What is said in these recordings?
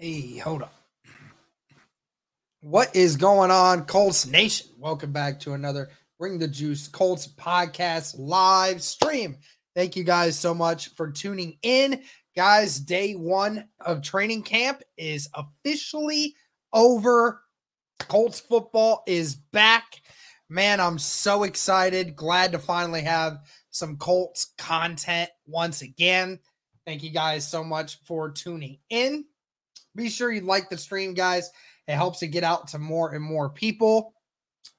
Hey, hold up. What is going on, Colts Nation? Welcome back to another Bring the Juice Colts podcast live stream. Thank you guys so much for tuning in. Guys, day one of training camp is officially over. Colts football is back. Man, I'm so excited. Glad to finally have some Colts content once again. Thank you guys so much for tuning in. Be sure you like the stream, guys. It helps it get out to more and more people.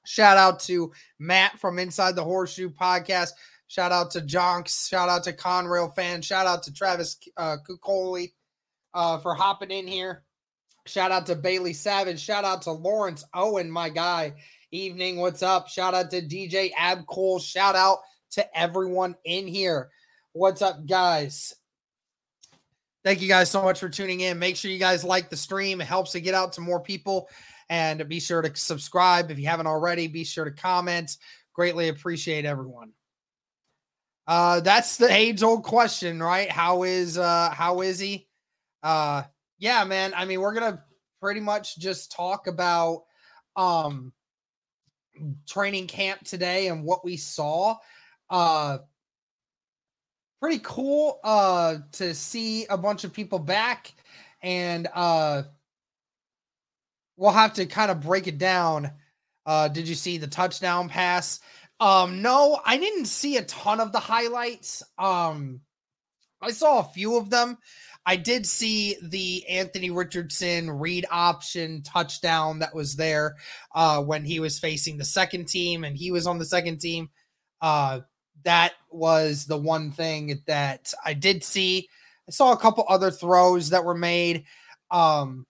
Shout out to Matt from Inside the Horseshoe Podcast. Shout out to Jonks. Shout out to Conrail fan. Shout out to Travis uh, Kukoli uh, for hopping in here. Shout out to Bailey Savage. Shout out to Lawrence Owen, my guy. Evening, what's up? Shout out to DJ Abcole. Shout out to everyone in here. What's up, guys? Thank you guys so much for tuning in. Make sure you guys like the stream. It helps to get out to more people. And be sure to subscribe if you haven't already. Be sure to comment. Greatly appreciate everyone. Uh, that's the age old question, right? How is uh how is he? Uh yeah, man. I mean, we're gonna pretty much just talk about um training camp today and what we saw. Uh pretty cool uh to see a bunch of people back and uh we'll have to kind of break it down. Uh did you see the touchdown pass? Um no i didn't see a ton of the highlights. Um i saw a few of them. I did see the anthony richardson read option touchdown that was there uh when he was facing the second team and he was on the second team. Uh that was the one thing that I did see. I saw a couple other throws that were made. Um,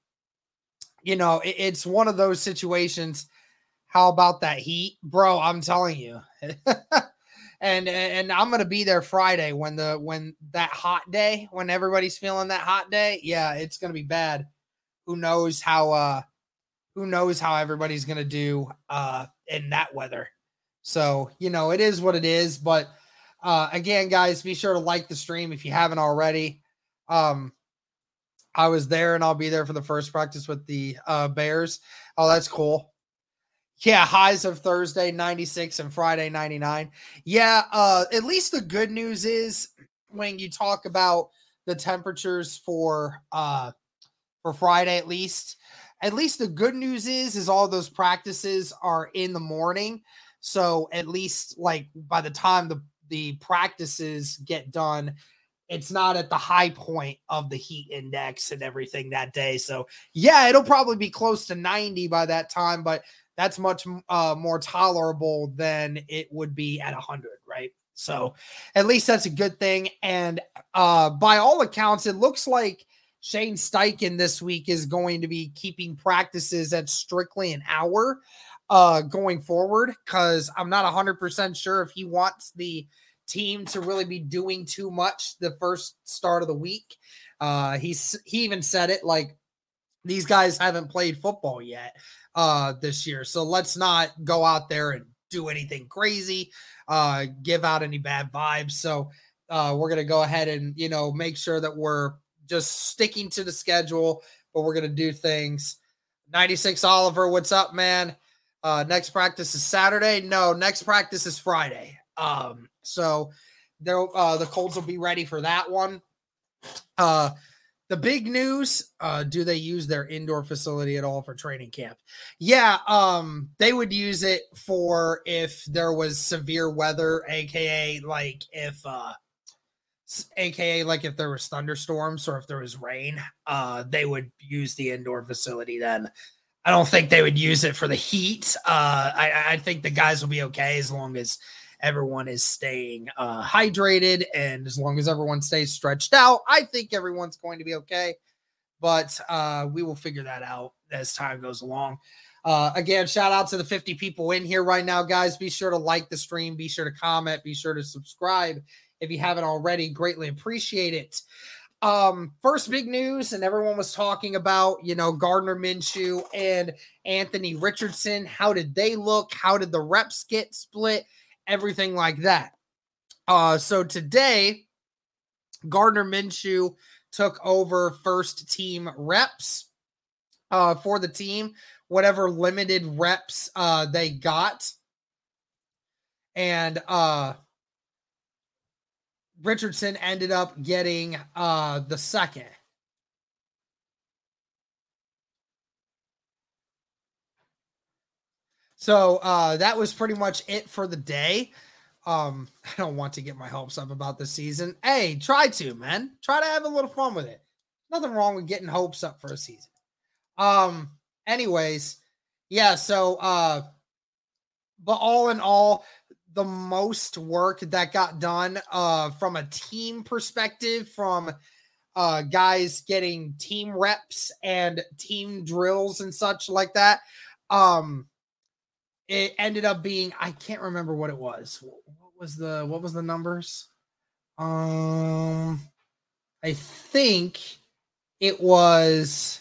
you know, it, it's one of those situations. How about that heat, bro? I'm telling you. and and I'm gonna be there Friday when the when that hot day, when everybody's feeling that hot day. Yeah, it's gonna be bad. Who knows how uh who knows how everybody's gonna do uh in that weather. So, you know, it is what it is. But uh, again, guys, be sure to like the stream if you haven't already. Um, I was there and I'll be there for the first practice with the uh, Bears. Oh, that's cool. Yeah, highs of Thursday 96 and Friday 99. Yeah, uh, at least the good news is when you talk about the temperatures for uh for Friday at least, at least the good news is is all those practices are in the morning. So at least like by the time the the practices get done, it's not at the high point of the heat index and everything that day. So, yeah, it'll probably be close to 90 by that time, but that's much uh, more tolerable than it would be at 100, right? So, at least that's a good thing. And uh, by all accounts, it looks like Shane Steichen this week is going to be keeping practices at strictly an hour uh, going forward because I'm not 100% sure if he wants the team to really be doing too much the first start of the week. Uh, he's he even said it like these guys haven't played football yet uh, this year, so let's not go out there and do anything crazy, uh, give out any bad vibes. So uh, we're gonna go ahead and you know make sure that we're just sticking to the schedule, but we're gonna do things. 96 Oliver, what's up, man? Uh, next practice is Saturday. No, next practice is Friday. Um, so there, uh, the Colts will be ready for that one. Uh, the big news: uh, Do they use their indoor facility at all for training camp? Yeah, um, they would use it for if there was severe weather, aka like if, uh, aka like if there was thunderstorms or if there was rain. Uh, they would use the indoor facility then. I don't think they would use it for the heat. Uh, I, I think the guys will be okay as long as everyone is staying uh, hydrated and as long as everyone stays stretched out, I think everyone's going to be okay. But uh, we will figure that out as time goes along. Uh, again, shout out to the 50 people in here right now, guys. Be sure to like the stream, be sure to comment, be sure to subscribe if you haven't already. Greatly appreciate it. Um, first big news, and everyone was talking about, you know, Gardner Minshew and Anthony Richardson. How did they look? How did the reps get split? everything like that. Uh, so today, Gardner Minshew took over first team reps uh, for the team, whatever limited reps uh, they got. And uh, Richardson ended up getting uh, the second. So uh, that was pretty much it for the day. Um, I don't want to get my hopes up about the season. Hey, try to, man. Try to have a little fun with it. Nothing wrong with getting hopes up for a season. Um, anyways, yeah, so uh but all in all, the most work that got done uh from a team perspective, from uh guys getting team reps and team drills and such like that. Um it ended up being I can't remember what it was. What was the what was the numbers? Um I think it was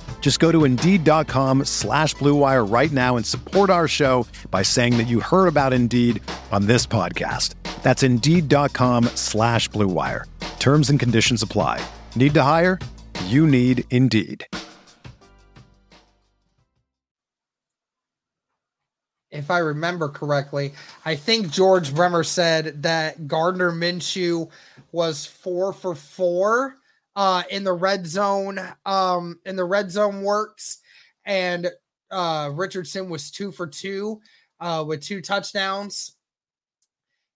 Just go to Indeed.com slash BlueWire right now and support our show by saying that you heard about Indeed on this podcast. That's Indeed.com slash BlueWire. Terms and conditions apply. Need to hire? You need Indeed. if I remember correctly, I think George Bremer said that Gardner Minshew was four for four uh, in the red zone, um, in the red zone works, and uh, Richardson was two for two uh, with two touchdowns.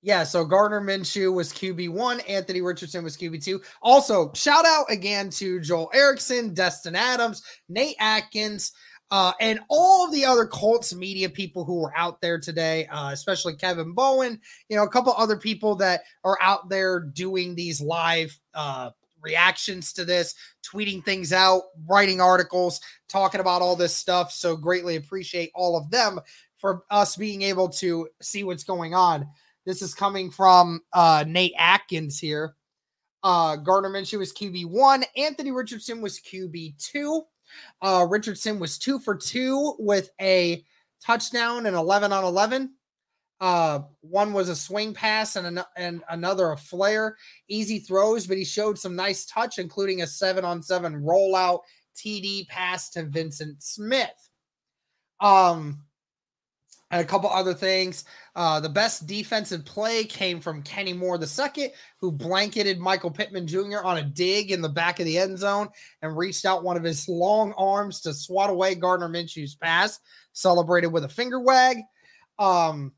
Yeah, so Gardner Minshew was QB one, Anthony Richardson was QB two. Also, shout out again to Joel Erickson, Destin Adams, Nate Atkins, uh, and all of the other Colts media people who were out there today, uh, especially Kevin Bowen, you know, a couple other people that are out there doing these live uh, reactions to this, tweeting things out, writing articles, talking about all this stuff. So greatly appreciate all of them for us being able to see what's going on. This is coming from uh, Nate Atkins here. Uh, Gardner Minshew was QB one. Anthony Richardson was QB two. Uh, Richardson was two for two with a touchdown and 11 on 11. Uh, one was a swing pass and, an, and another a flare. Easy throws, but he showed some nice touch, including a seven on seven rollout TD pass to Vincent Smith. Um, and a couple other things. Uh, the best defensive play came from Kenny Moore II, who blanketed Michael Pittman Jr. on a dig in the back of the end zone and reached out one of his long arms to swat away Gardner Minshew's pass, celebrated with a finger wag. Um,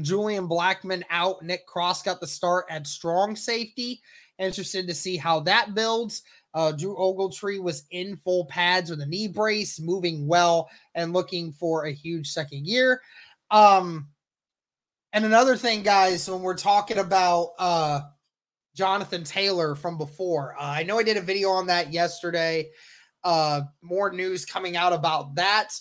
Julian Blackmon out. Nick Cross got the start at strong safety. Interested to see how that builds. Uh, Drew Ogletree was in full pads with a knee brace, moving well and looking for a huge second year. Um, and another thing, guys, when we're talking about uh, Jonathan Taylor from before, uh, I know I did a video on that yesterday. Uh, more news coming out about that.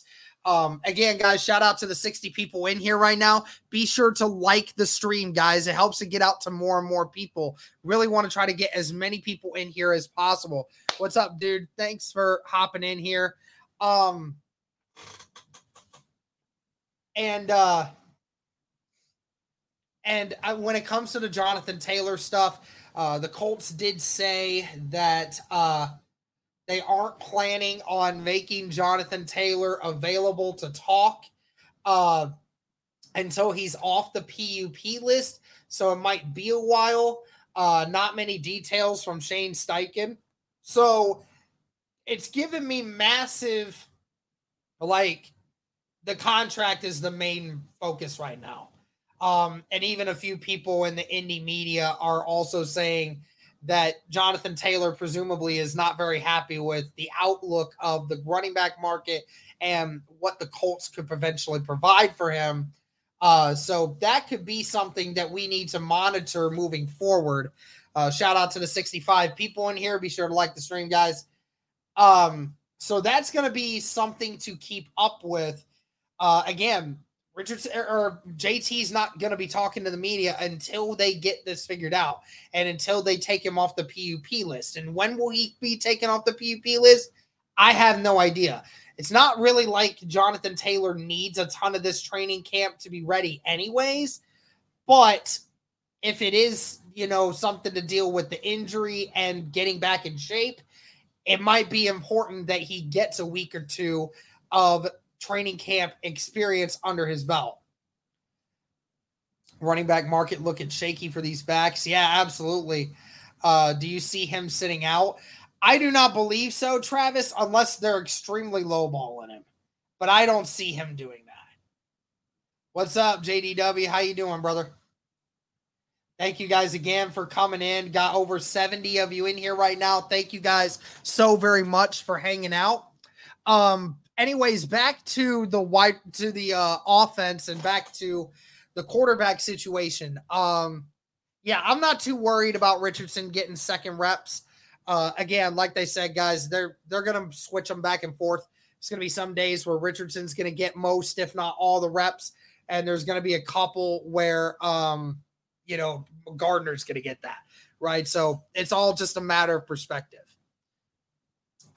Um, again, guys, shout out to the 60 people in here right now. Be sure to like the stream, guys. It helps to get out to more and more people. Really want to try to get as many people in here as possible. What's up, dude? Thanks for hopping in here. Um, and uh, and I, when it comes to the Jonathan Taylor stuff, uh, the Colts did say that uh they aren't planning on making Jonathan Taylor available to talk uh, until he's off the PUP list. So it might be a while. Uh, not many details from Shane Steichen. So it's given me massive, like, the contract is the main focus right now. Um, and even a few people in the indie media are also saying that Jonathan Taylor presumably is not very happy with the outlook of the running back market and what the Colts could potentially provide for him. Uh, so that could be something that we need to monitor moving forward. Uh, shout out to the 65 people in here. Be sure to like the stream, guys. Um, so that's going to be something to keep up with. Uh, again, Richardson or JT's not going to be talking to the media until they get this figured out and until they take him off the PUP list. And when will he be taken off the PUP list? I have no idea. It's not really like Jonathan Taylor needs a ton of this training camp to be ready, anyways. But if it is, you know, something to deal with the injury and getting back in shape, it might be important that he gets a week or two of training camp experience under his belt. Running back market looking shaky for these backs. Yeah, absolutely. Uh, do you see him sitting out? I do not believe so, Travis, unless they're extremely lowballing him. But I don't see him doing that. What's up, JDW? How you doing, brother? Thank you guys again for coming in. Got over 70 of you in here right now. Thank you guys so very much for hanging out. Um, anyways, back to the wide to the uh, offense and back to the quarterback situation. Um, yeah, I'm not too worried about Richardson getting second reps. Uh, again, like they said, guys, they're they're gonna switch them back and forth. It's gonna be some days where Richardson's gonna get most, if not all, the reps, and there's gonna be a couple where um, you know, Gardner's gonna get that, right? So it's all just a matter of perspective.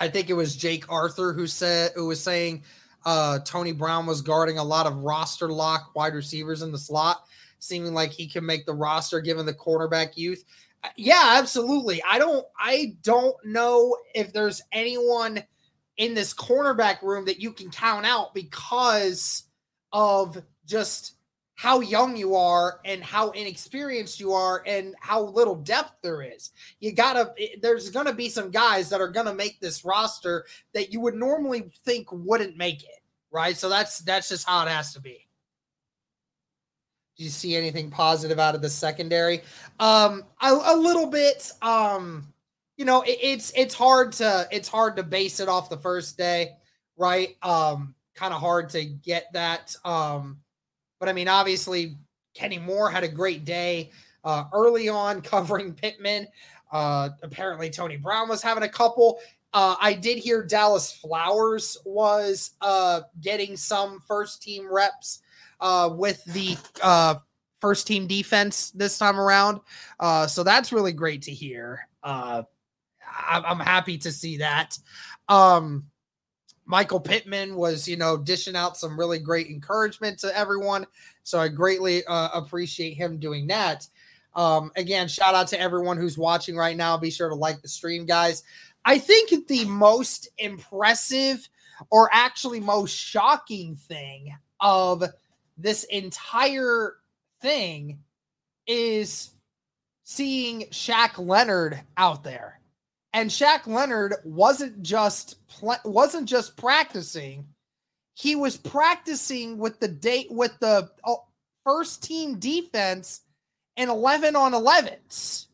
I think it was Jake Arthur who said who was saying uh, Tony Brown was guarding a lot of roster lock wide receivers in the slot, seeming like he can make the roster given the cornerback youth. Uh, yeah, absolutely. I don't I don't know if there's anyone in this cornerback room that you can count out because of just how young you are and how inexperienced you are and how little depth there is. You gotta, there's gonna be some guys that are gonna make this roster that you would normally think wouldn't make it, right? So that's that's just how it has to be. Do you see anything positive out of the secondary? Um, a, a little bit. Um, you know, it, it's it's hard to it's hard to base it off the first day, right? Um, kind of hard to get that. Um, but I mean, obviously, Kenny Moore had a great day uh, early on covering Pittman. Uh, apparently, Tony Brown was having a couple. Uh, I did hear Dallas Flowers was uh, getting some first team reps uh, with the uh, first team defense this time around. Uh, so that's really great to hear. Uh, I'm happy to see that. Um, Michael Pittman was, you know, dishing out some really great encouragement to everyone. So I greatly uh, appreciate him doing that. Um, again, shout out to everyone who's watching right now. Be sure to like the stream, guys. I think the most impressive or actually most shocking thing of this entire thing is seeing Shaq Leonard out there. And Shaq Leonard wasn't just pl- wasn't just practicing; he was practicing with the date with the uh, first team defense and eleven on elevens.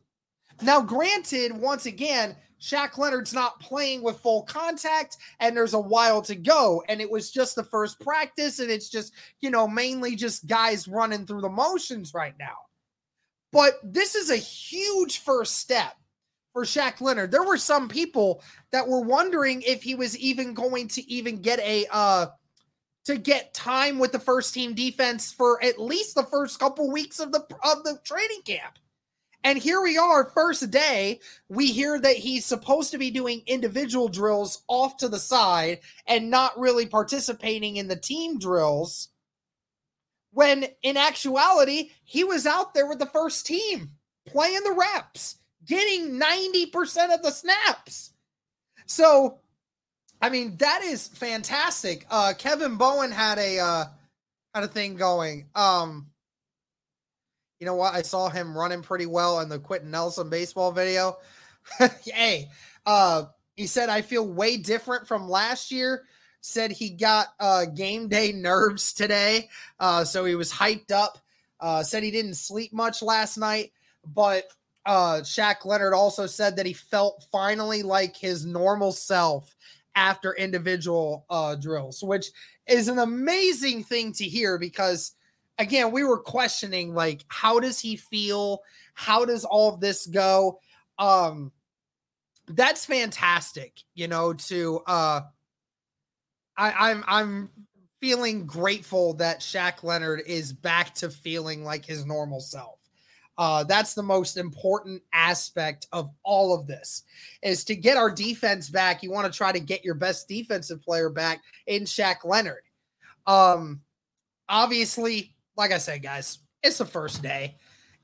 Now, granted, once again, Shaq Leonard's not playing with full contact, and there's a while to go. And it was just the first practice, and it's just, you know, mainly just guys running through the motions right now. But this is a huge first step for Shaq Leonard. There were some people that were wondering if he was even going to even get a uh to get time with the first team defense for at least the first couple weeks of the of the training camp. And here we are, first day. We hear that he's supposed to be doing individual drills off to the side and not really participating in the team drills. When in actuality, he was out there with the first team playing the reps getting 90% of the snaps. So, I mean, that is fantastic. Uh Kevin Bowen had a uh had a thing going. Um you know what? I saw him running pretty well in the Quenton Nelson baseball video. hey, uh he said I feel way different from last year. Said he got uh game day nerves today. Uh so he was hyped up. Uh said he didn't sleep much last night, but uh, Shaq Leonard also said that he felt finally like his normal self after individual uh, drills, which is an amazing thing to hear because, again, we were questioning like, how does he feel? How does all of this go? Um, that's fantastic, you know, to uh, I, I'm I'm feeling grateful that Shaq Leonard is back to feeling like his normal self. Uh, that's the most important aspect of all of this is to get our defense back. You want to try to get your best defensive player back in Shaq Leonard. Um, obviously, like I said, guys, it's the first day.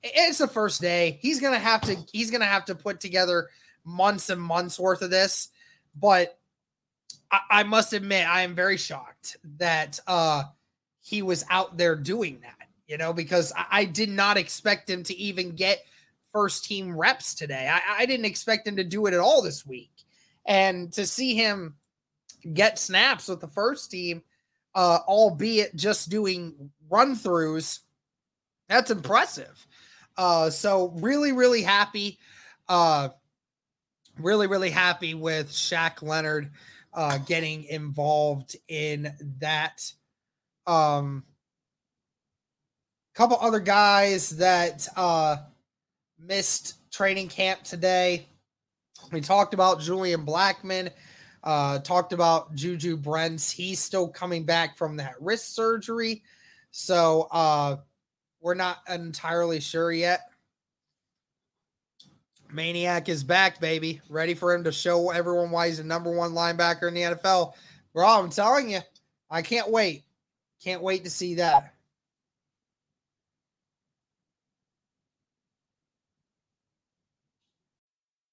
It's the first day. He's gonna have to. He's gonna have to put together months and months worth of this. But I, I must admit, I am very shocked that uh, he was out there doing that you know, because I, I did not expect him to even get first team reps today. I, I didn't expect him to do it at all this week. And to see him get snaps with the first team, uh, albeit just doing run throughs, that's impressive. Uh, so really, really happy. Uh, really, really happy with Shaq Leonard uh, getting involved in that. Um, couple other guys that uh, missed training camp today. We talked about Julian Blackmon, uh, talked about Juju Brents. He's still coming back from that wrist surgery. So uh, we're not entirely sure yet. Maniac is back, baby. Ready for him to show everyone why he's the number one linebacker in the NFL. Bro, I'm telling you, I can't wait. Can't wait to see that.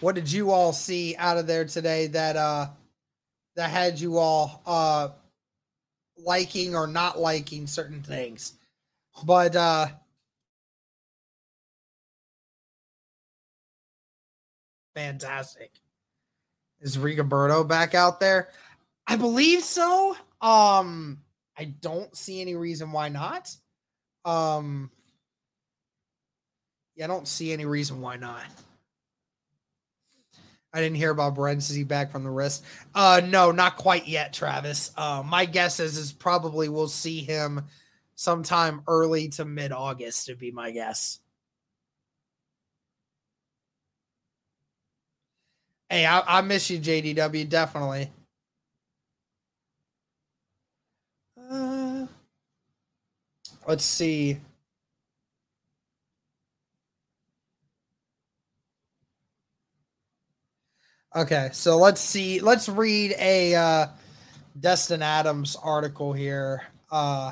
What did you all see out of there today that uh that had you all uh liking or not liking certain things. But uh fantastic. Is Rigoberto back out there? I believe so. Um I don't see any reason why not. Um yeah, I don't see any reason why not. I didn't hear about Brents. Is he back from the wrist? Uh, no, not quite yet, Travis. Uh, my guess is is probably we'll see him sometime early to mid August. To be my guess. Hey, I, I miss you, JDW. Definitely. Uh, let's see. Okay, so let's see. Let's read a uh, Destin Adams article here uh,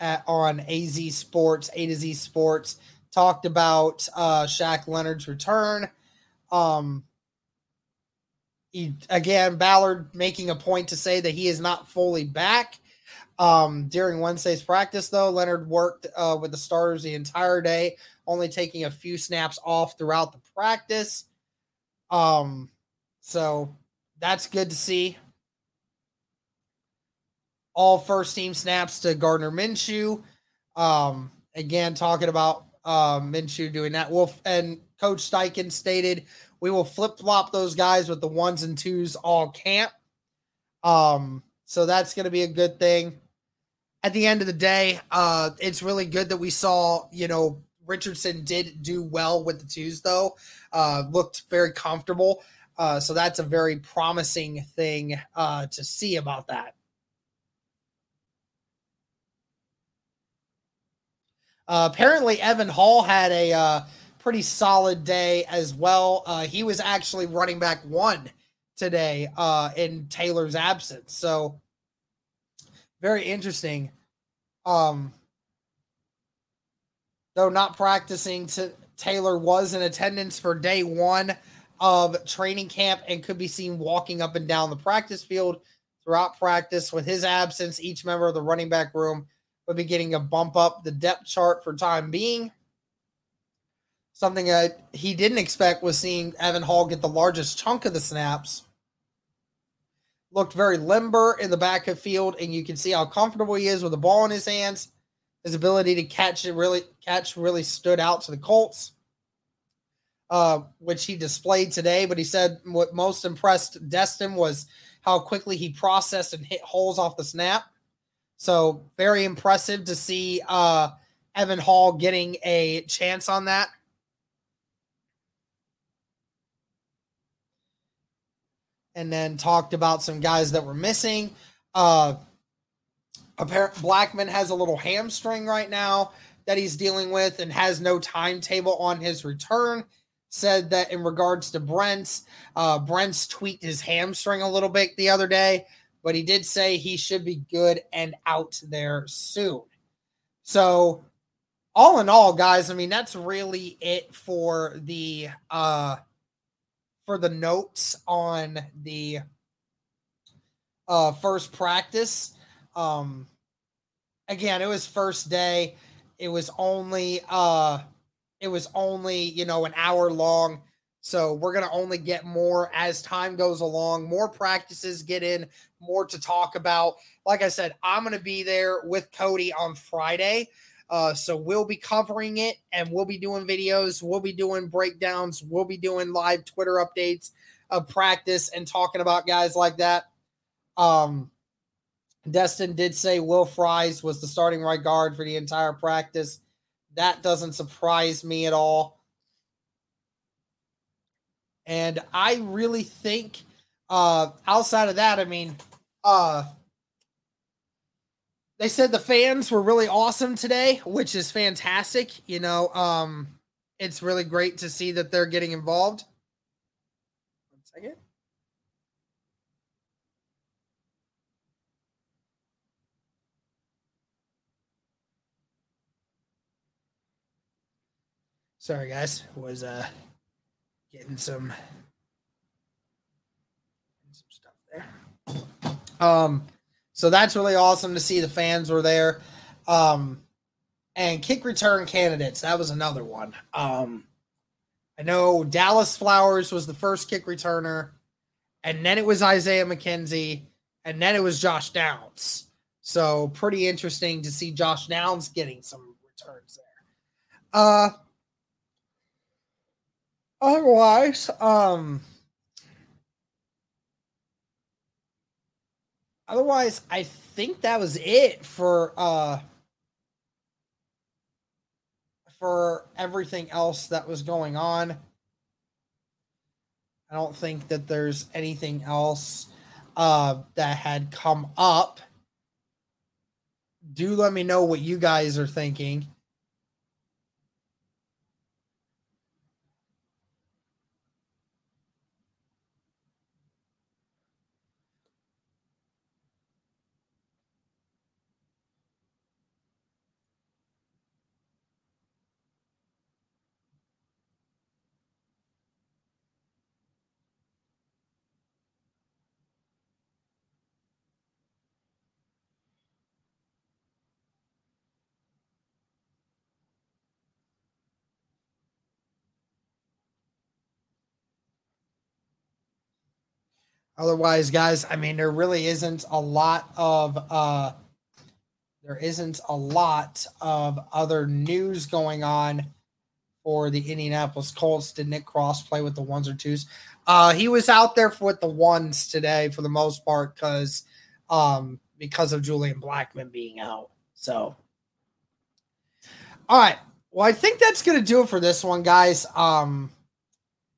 at, on AZ Sports, A to Z Sports. Talked about uh, Shaq Leonard's return. Um, he, again, Ballard making a point to say that he is not fully back. Um, during Wednesday's practice, though, Leonard worked uh, with the starters the entire day, only taking a few snaps off throughout the practice. Um, so that's good to see. All first team snaps to Gardner Minshew. Um, again, talking about uh, Minshew doing that. Wolf and Coach Steichen stated we will flip flop those guys with the ones and twos all camp. Um, so that's going to be a good thing. At the end of the day, uh, it's really good that we saw, you know, Richardson did do well with the twos, though. Uh, looked very comfortable. Uh, so that's a very promising thing uh, to see about that. Uh, apparently, Evan Hull had a uh, pretty solid day as well. Uh, he was actually running back one today in Taylor's absence. So, very interesting. Um, though not practicing, to, Taylor was in attendance for day one of training camp and could be seen walking up and down the practice field throughout practice. With his absence, each member of the running back room would be getting a bump up the depth chart for time being. Something that he didn't expect was seeing Evan Hull get the largest chunk of the snaps. Looked very limber in the back of field, and you can see how comfortable he is with the ball in his hands. His ability to catch it really catch really stood out to the Colts, uh, which he displayed today. But he said what most impressed Destin was how quickly he processed and hit holes off the snap. So very impressive to see uh, Evan Hull getting a chance on that. And then talked about some guys that were missing. Uh, Apparently, Blackmon has a little hamstring right now that he's dealing with and has no timetable on his return. Said that in regards to Brents, uh, Brents tweaked his hamstring a little bit the other day, but he did say he should be good and out there soon. So, all in all, guys, I mean that's really it for the uh for the notes on the uh first practice. Um, again, it was first day. It was only uh it was only, you know, an hour long. So we're to only get more as time goes along, more practices get in, more to talk about. Like I said, I'm to be there with Cody on Friday. Uh, so we'll be covering it and we'll be doing videos, we'll be doing breakdowns, we'll be doing live Twitter updates of practice and talking about guys like that. Um, Destin did say Will Fries was the starting right guard for the entire practice. That doesn't surprise me at all. And I really think uh outside of that, I mean, uh they said the fans were really awesome today, which is fantastic. You know, um it's really great to see that they're getting involved. One second. Sorry, guys. Was uh getting some some stuff there. Um, So that's really awesome to see the fans were there. Um, and kick return candidates, that was another one. Um, I know Dallas Flowers was the first kick returner, and then it was Isaiah McKenzie, and then it was Josh Downs. So pretty interesting to see Josh Downs getting some returns there. Uh otherwise, um otherwise I think that was it for uh for everything else that was going on. I don't think that there's anything else uh, that had come up. Do let me know what you guys are thinking. Otherwise, guys, I mean, there really isn't a lot of uh there isn't a lot of other news going on for the Indianapolis Colts. Did Nick Cross play with the ones or twos? Uh he was out there for with the ones today for the most part because um because of Julian Blackmon being out. So all right. Well, I think that's gonna do it for this one, guys. Um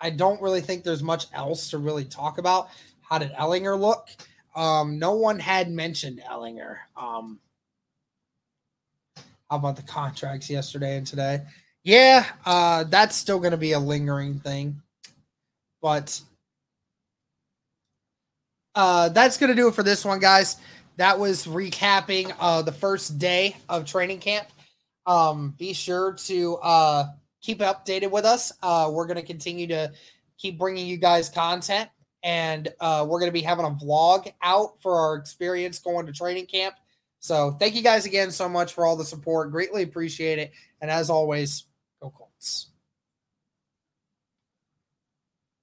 I don't really think there's much else to really talk about. How did Ehlinger look? Um, no one had mentioned Ehlinger. Um, how about the contracts yesterday and today? Yeah, uh, that's still going to be a lingering thing. But uh, that's going to do it for this one, guys. That was recapping uh, the first day of training camp. Um, be sure to uh, keep updated with us. Uh, we're going to continue to keep bringing you guys content and uh, we're going to be having a vlog out for our experience going to training camp. So thank you guys again so much for all the support. Greatly appreciate it. And as always, go Colts.